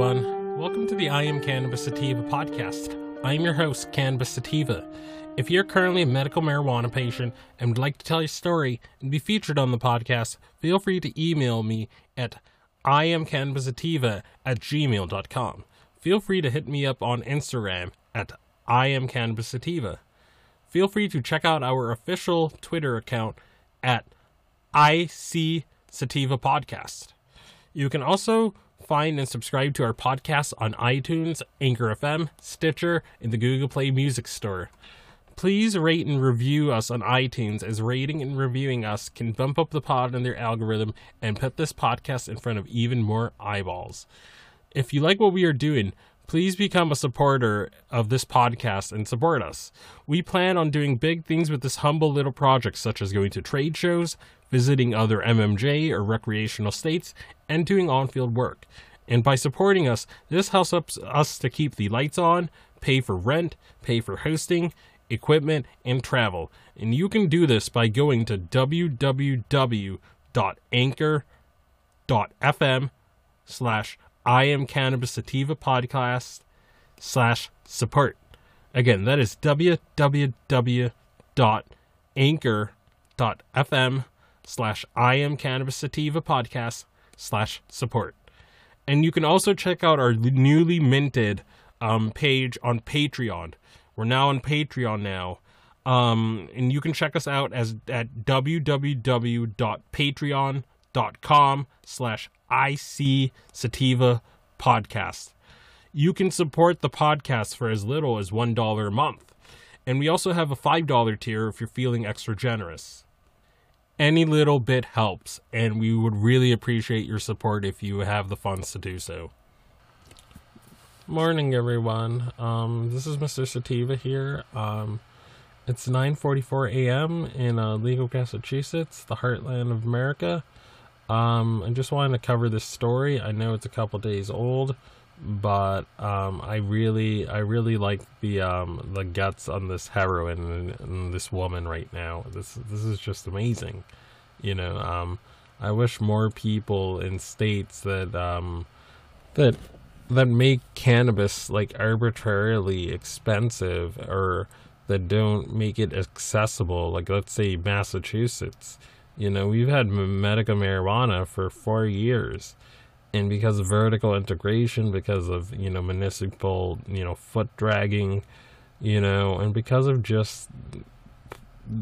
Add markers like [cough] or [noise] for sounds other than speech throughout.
everyone. Welcome to the I Am Cannabis Sativa podcast. I'm your host, Cannabis Sativa. If you're currently a medical marijuana patient and would like to tell your story and be featured on the podcast, feel free to email me at iamcannabisativa at gmail.com. Feel free to hit me up on Instagram at iamcannabisativa. Feel free to check out our official Twitter account at IC Sativa Podcast. You can also find and subscribe to our podcast on iTunes, Anchor FM, Stitcher, and the Google Play Music Store. Please rate and review us on iTunes, as rating and reviewing us can bump up the pod in their algorithm and put this podcast in front of even more eyeballs. If you like what we are doing, please become a supporter of this podcast and support us. We plan on doing big things with this humble little project, such as going to trade shows, visiting other MMJ or recreational states, and doing on field work. And by supporting us, this helps us to keep the lights on, pay for rent, pay for hosting, equipment, and travel. And you can do this by going to www.anchor.fm slash I am Cannabis Sativa Podcast slash support. Again, that is www.anchor.fm slash I am Cannabis Sativa Podcast slash support. And you can also check out our newly minted um, page on Patreon. We're now on Patreon now. Um, and you can check us out as at www.patreon.com slash IC Sativa Podcast. You can support the podcast for as little as $1 a month. And we also have a $5 tier if you're feeling extra generous any little bit helps, and we would really appreciate your support if you have the funds to do so. Morning, everyone. Um, this is Mr. Sativa here. Um, it's 9:44 a.m. in uh, legal Massachusetts, the heartland of America. Um, I just wanted to cover this story. I know it's a couple days old, but um, I really, I really like the um, the guts on this heroine and, this woman right now. This this is just amazing, you know. Um, I wish more people in states that um, that that make cannabis like arbitrarily expensive or that don't make it accessible. Like let's say Massachusetts. You know, we've had medical marijuana for four years and because of vertical integration, because of you know municipal you know foot dragging, you know, and because of just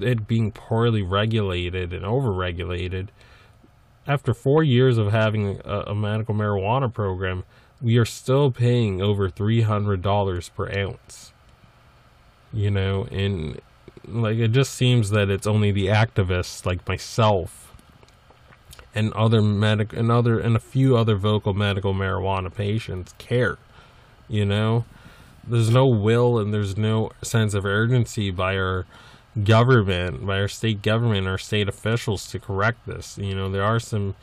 it being poorly regulated and over-regulated, after four years of having a, a medical marijuana program, we are still paying over three hundred dollars per ounce. You know, and like it just seems that it's only the activists like myself and other medic and other and a few other vocal medical marijuana patients care. You know, there's no will and there's no sense of urgency by our government, by our state government, our state officials to correct this. You know, there are some.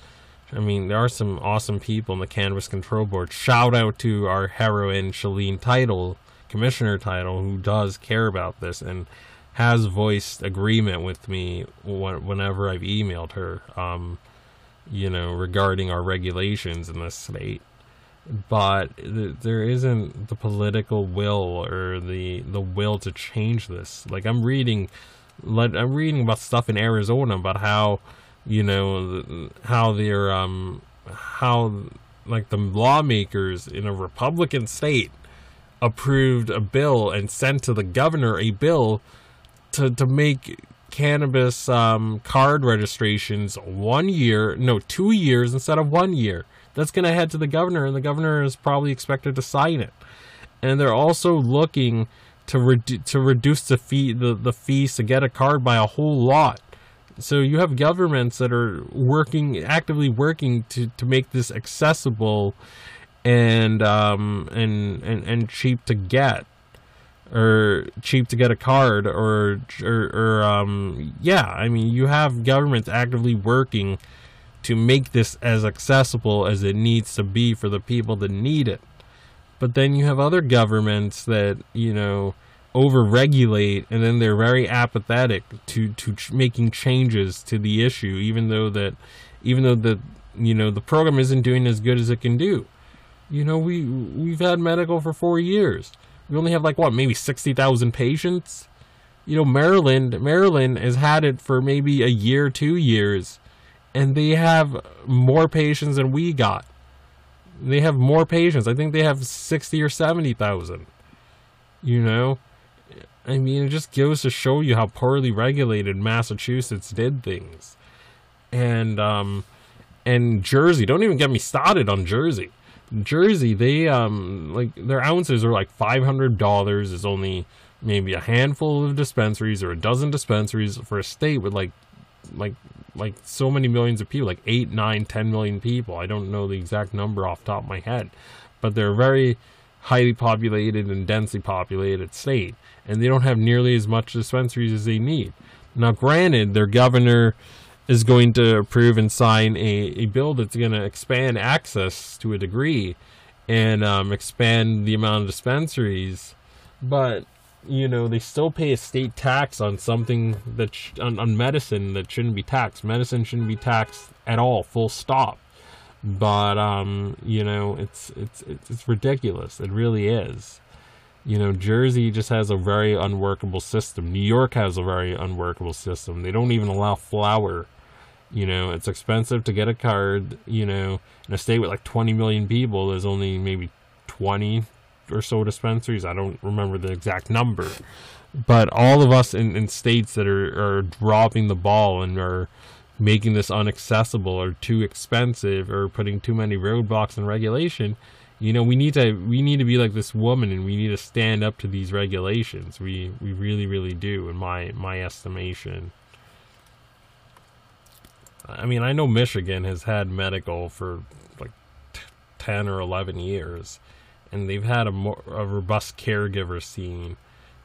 I mean, there are some awesome people in the Cannabis Control Board. Shout out to our heroine, Shaleen Title, Commissioner Title, who does care about this and has voiced agreement with me whenever I've emailed her. Um, you know, regarding our regulations in this state. But th- there isn't the political will or the the will to change this. Like I'm reading, let I'm reading about stuff in Arizona about how, you know, how they're um how like the lawmakers in a Republican state approved a bill and sent to the governor a bill to to make cannabis um, card registrations one year, no, two years instead of one year. That's going to head to the governor, and the governor is probably expected to sign it. And they're also looking to redu- to reduce the fee the, the fees to get a card by a whole lot. So you have governments that are working actively working to, to make this accessible and um and, and and cheap to get or cheap to get a card or, or, or um, yeah, I mean, you have governments actively working to make this as accessible as it needs to be for the people that need it. But then you have other governments that, you know, over-regulate and then they're very apathetic to to ch- making changes to the issue even though that even though the you know the program isn't doing as good as it can do You know, we we've had medical for four years. We only have like what, maybe sixty thousand patients. You know, Maryland, Maryland has had it for maybe a year, two years, and they have more patients than we got. They have more patients. I think they have sixty or seventy thousand. You know, I mean, it just goes to show you how poorly regulated Massachusetts did things, and um, and Jersey. Don't even get me started on Jersey. Jersey, they um like their ounces are like five hundred dollars. Is only maybe a handful of dispensaries or a dozen dispensaries for a state with like like like so many millions of people, like eight, nine, ten million people. I don't know the exact number off top of my head, but they're a very highly populated and densely populated state, and they don't have nearly as much dispensaries as they need. Now, granted, their governor is going to approve and sign a, a bill that's going to expand access to a degree and um, expand the amount of dispensaries, but you know they still pay a state tax on something that sh- on, on medicine that shouldn't be taxed. Medicine shouldn't be taxed at all, full stop. But um, you know it's it's it's, it's ridiculous. It really is. You know, Jersey just has a very unworkable system. New York has a very unworkable system. They don't even allow flower you know, it's expensive to get a card. You know, in a state with like 20 million people, there's only maybe 20 or so dispensaries. I don't remember the exact number. But all of us in, in states that are, are dropping the ball and are making this unaccessible or too expensive or putting too many roadblocks and regulation, you know, we need to we need to be like this woman and we need to stand up to these regulations. We we really, really do in my my estimation. I mean, I know Michigan has had medical for like t- 10 or 11 years, and they've had a more a robust caregiver scene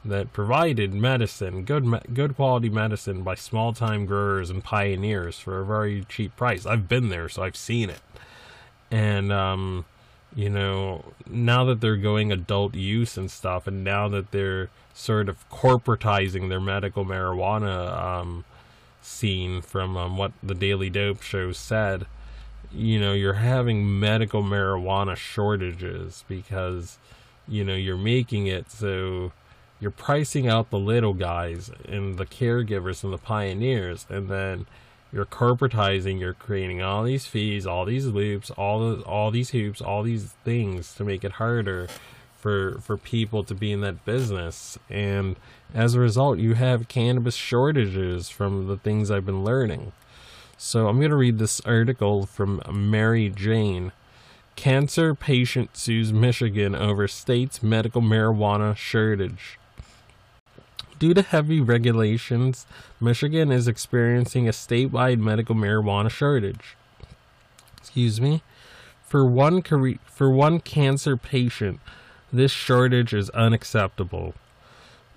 that provided medicine, good good quality medicine by small time growers and pioneers for a very cheap price. I've been there, so I've seen it. And um, you know, now that they're going adult use and stuff, and now that they're sort of corporatizing their medical marijuana um, scene from um, what the Daily Dope show said, you know, you're having medical marijuana shortages because, you know, you're making it so you're pricing out the little guys and the caregivers and the pioneers, and then you're corporatizing, you're creating all these fees, all these loops, all the, all these hoops, all these things to make it harder for for people to be in that business and as a result you have cannabis shortages from the things I've been learning. So I'm going to read this article from Mary Jane. Cancer patient sues Michigan over state's medical marijuana shortage. Due to heavy regulations, Michigan is experiencing a statewide medical marijuana shortage. Excuse me. For one for one cancer patient, this shortage is unacceptable.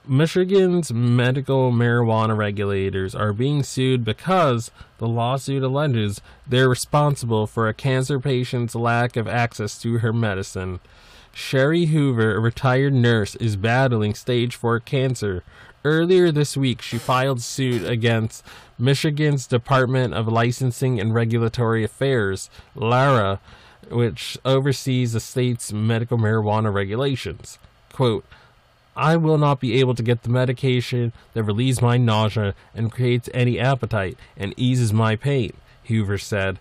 Michigan's medical marijuana regulators are being sued because the lawsuit alleges they're responsible for a cancer patient's lack of access to her medicine. Sherry Hoover, a retired nurse, is battling stage 4 cancer. Earlier this week, she filed suit against Michigan's Department of Licensing and Regulatory Affairs, LARA, which oversees the state's medical marijuana regulations. Quote, I will not be able to get the medication that relieves my nausea and creates any appetite and eases my pain, Hoover said,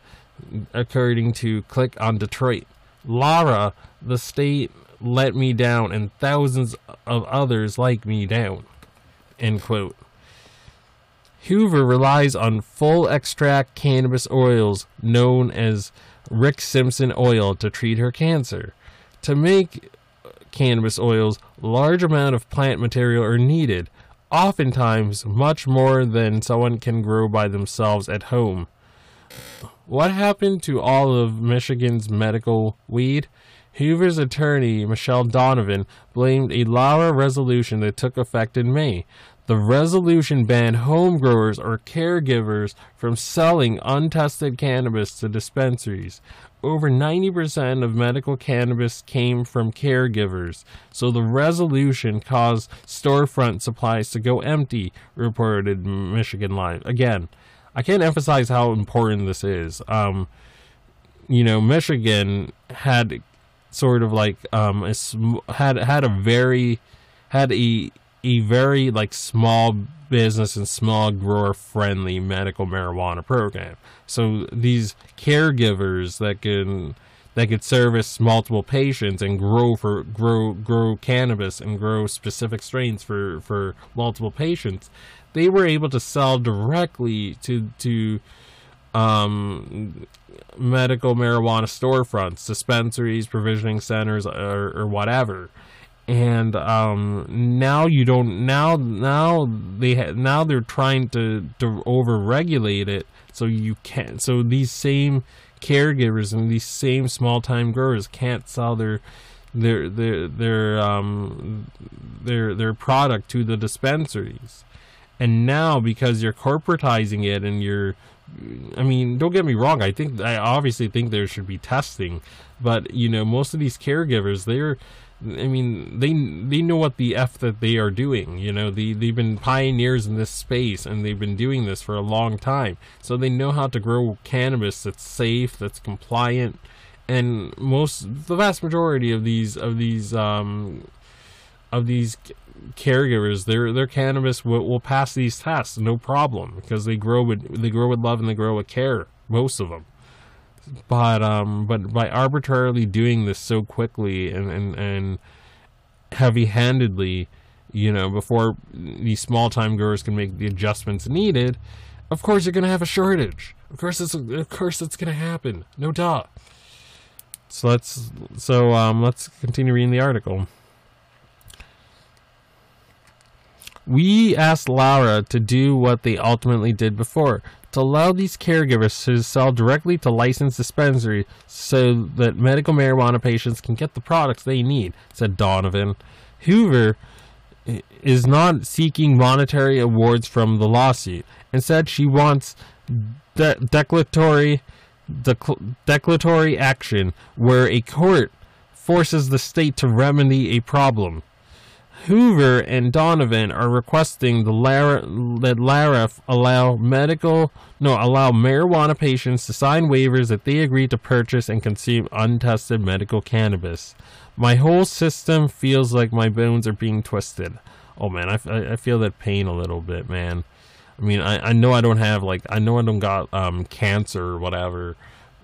according to Click on Detroit. Lara, the state let me down and thousands of others like me down. End quote. Hoover relies on full extract cannabis oils known as Rick Simpson oil to treat her cancer. To make cannabis oils, large amount of plant material are needed, oftentimes much more than someone can grow by themselves at home. What happened to all of Michigan's medical weed? Hoover's attorney, Michelle Donovan, blamed a Lara resolution that took effect in May. The resolution banned home growers or caregivers from selling untested cannabis to dispensaries. Over 90% of medical cannabis came from caregivers, so the resolution caused storefront supplies to go empty, reported Michigan Live. Again, I can't emphasize how important this is. Um, you know, Michigan had sort of like um had had a very had a a very like small business and small grower friendly medical marijuana program. So these caregivers that can that could service multiple patients and grow for grow grow cannabis and grow specific strains for for multiple patients, they were able to sell directly to to um, medical marijuana storefronts, dispensaries, provisioning centers, or, or whatever. And um, now you don't. Now, now they ha- now they're trying to to over regulate it, so you can't. So these same caregivers and these same small time growers can't sell their their their their um their their product to the dispensaries. And now because you're corporatizing it and you're I mean, don't get me wrong. I think I obviously think there should be testing, but you know, most of these caregivers, they're, I mean, they they know what the f that they are doing. You know, they they've been pioneers in this space and they've been doing this for a long time, so they know how to grow cannabis that's safe, that's compliant, and most the vast majority of these of these um of these caregivers, their their cannabis will, will pass these tests no problem because they grow with they grow with love and they grow with care. Most of them, but um, but by arbitrarily doing this so quickly and and and heavy-handedly, you know, before these small-time growers can make the adjustments needed, of course you're gonna have a shortage. Of course it's of course it's gonna happen. No doubt. So let's so um let's continue reading the article. We asked LARA to do what they ultimately did before to allow these caregivers to sell directly to licensed dispensaries so that medical marijuana patients can get the products they need, said Donovan. Hoover is not seeking monetary awards from the lawsuit. Instead, she wants de- declaratory, declaratory action where a court forces the state to remedy a problem. Hoover and Donovan are requesting the Lara, that LARF allow medical no allow marijuana patients to sign waivers that they agree to purchase and consume untested medical cannabis. My whole system feels like my bones are being twisted. Oh man, I, I feel that pain a little bit, man. I mean, I, I know I don't have like I know I don't got um cancer or whatever,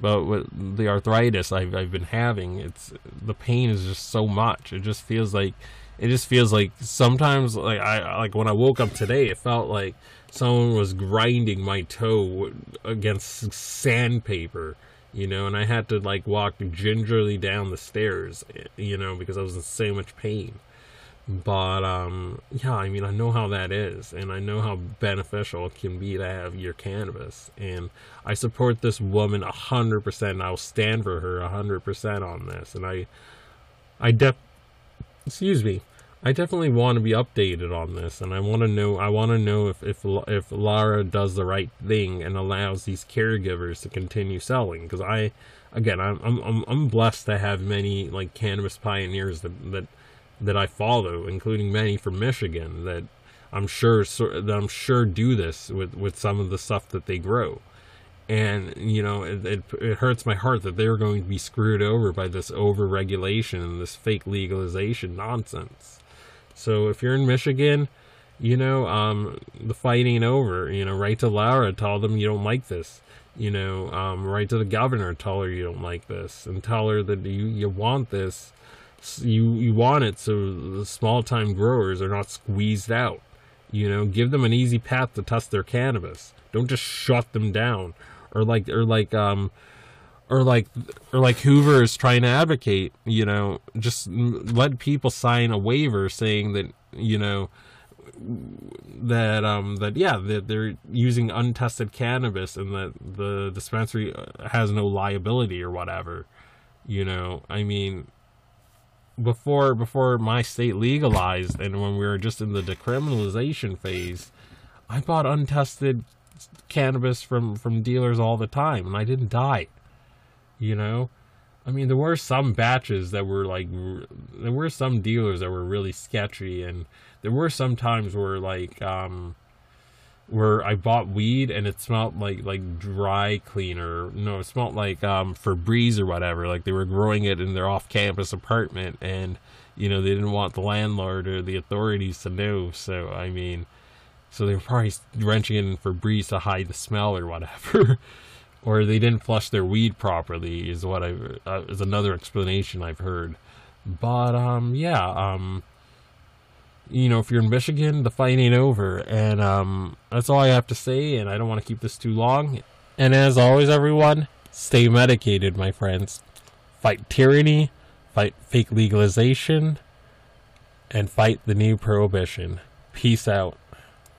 but with the arthritis I've I've been having, it's the pain is just so much. It just feels like it just feels like sometimes like I like when I woke up today, it felt like someone was grinding my toe against sandpaper, you know, and I had to like walk gingerly down the stairs, you know, because I was in so much pain. But um yeah, I mean I know how that is and I know how beneficial it can be to have your cannabis and I support this woman a hundred percent. And I'll stand for her a hundred percent on this and I I def excuse me. I definitely want to be updated on this and i want to know i want to know if if if lara does the right thing and allows these caregivers to continue selling because i again I'm, I'm i'm blessed to have many like cannabis pioneers that that that i follow including many from michigan that i'm sure that i'm sure do this with with some of the stuff that they grow and you know it, it, it, hurts my heart that they're going to be screwed over by this over regulation and this fake legalization nonsense. So if you're in michigan you know um, the fight ain't over. You know write to LARA tell them you don't like this. You know um, write to the governor tell her you don't like this and tell her that you, you want this. You you want it so the small time growers are not squeezed out. You know give them an easy path to test their cannabis. Don't just shut them down or like or like um or like or like Hoover is trying to advocate, you know, just let people sign a waiver saying that, you know, that um that yeah that they're using untested cannabis and that the dispensary has no liability or whatever you know? I mean before before my state legalized and when we were just in the decriminalization phase i bought untested cannabis from from dealers all the time, and I didn't die. You know, I mean, there were some batches that were like, there were some dealers that were really sketchy, and there were some times where like, um, where I bought weed and it smelled like like dry cleaner. No, it smelled like um Febreze or whatever. Like they were growing it in their off-campus apartment, and you know they didn't want the landlord or the authorities to know. So I mean, so they were probably drenching it in Febreze to hide the smell or whatever. [laughs] or they didn't flush their weed properly is what I uh, is another explanation I've heard. But um yeah um you know, if you're in Michigan, the fight ain't over. And um, that's all I have to say, and I don't want to keep this too long. And as always, everyone, stay medicated, my friends. Fight tyranny, fight fake legalization, and fight the new prohibition. Peace out.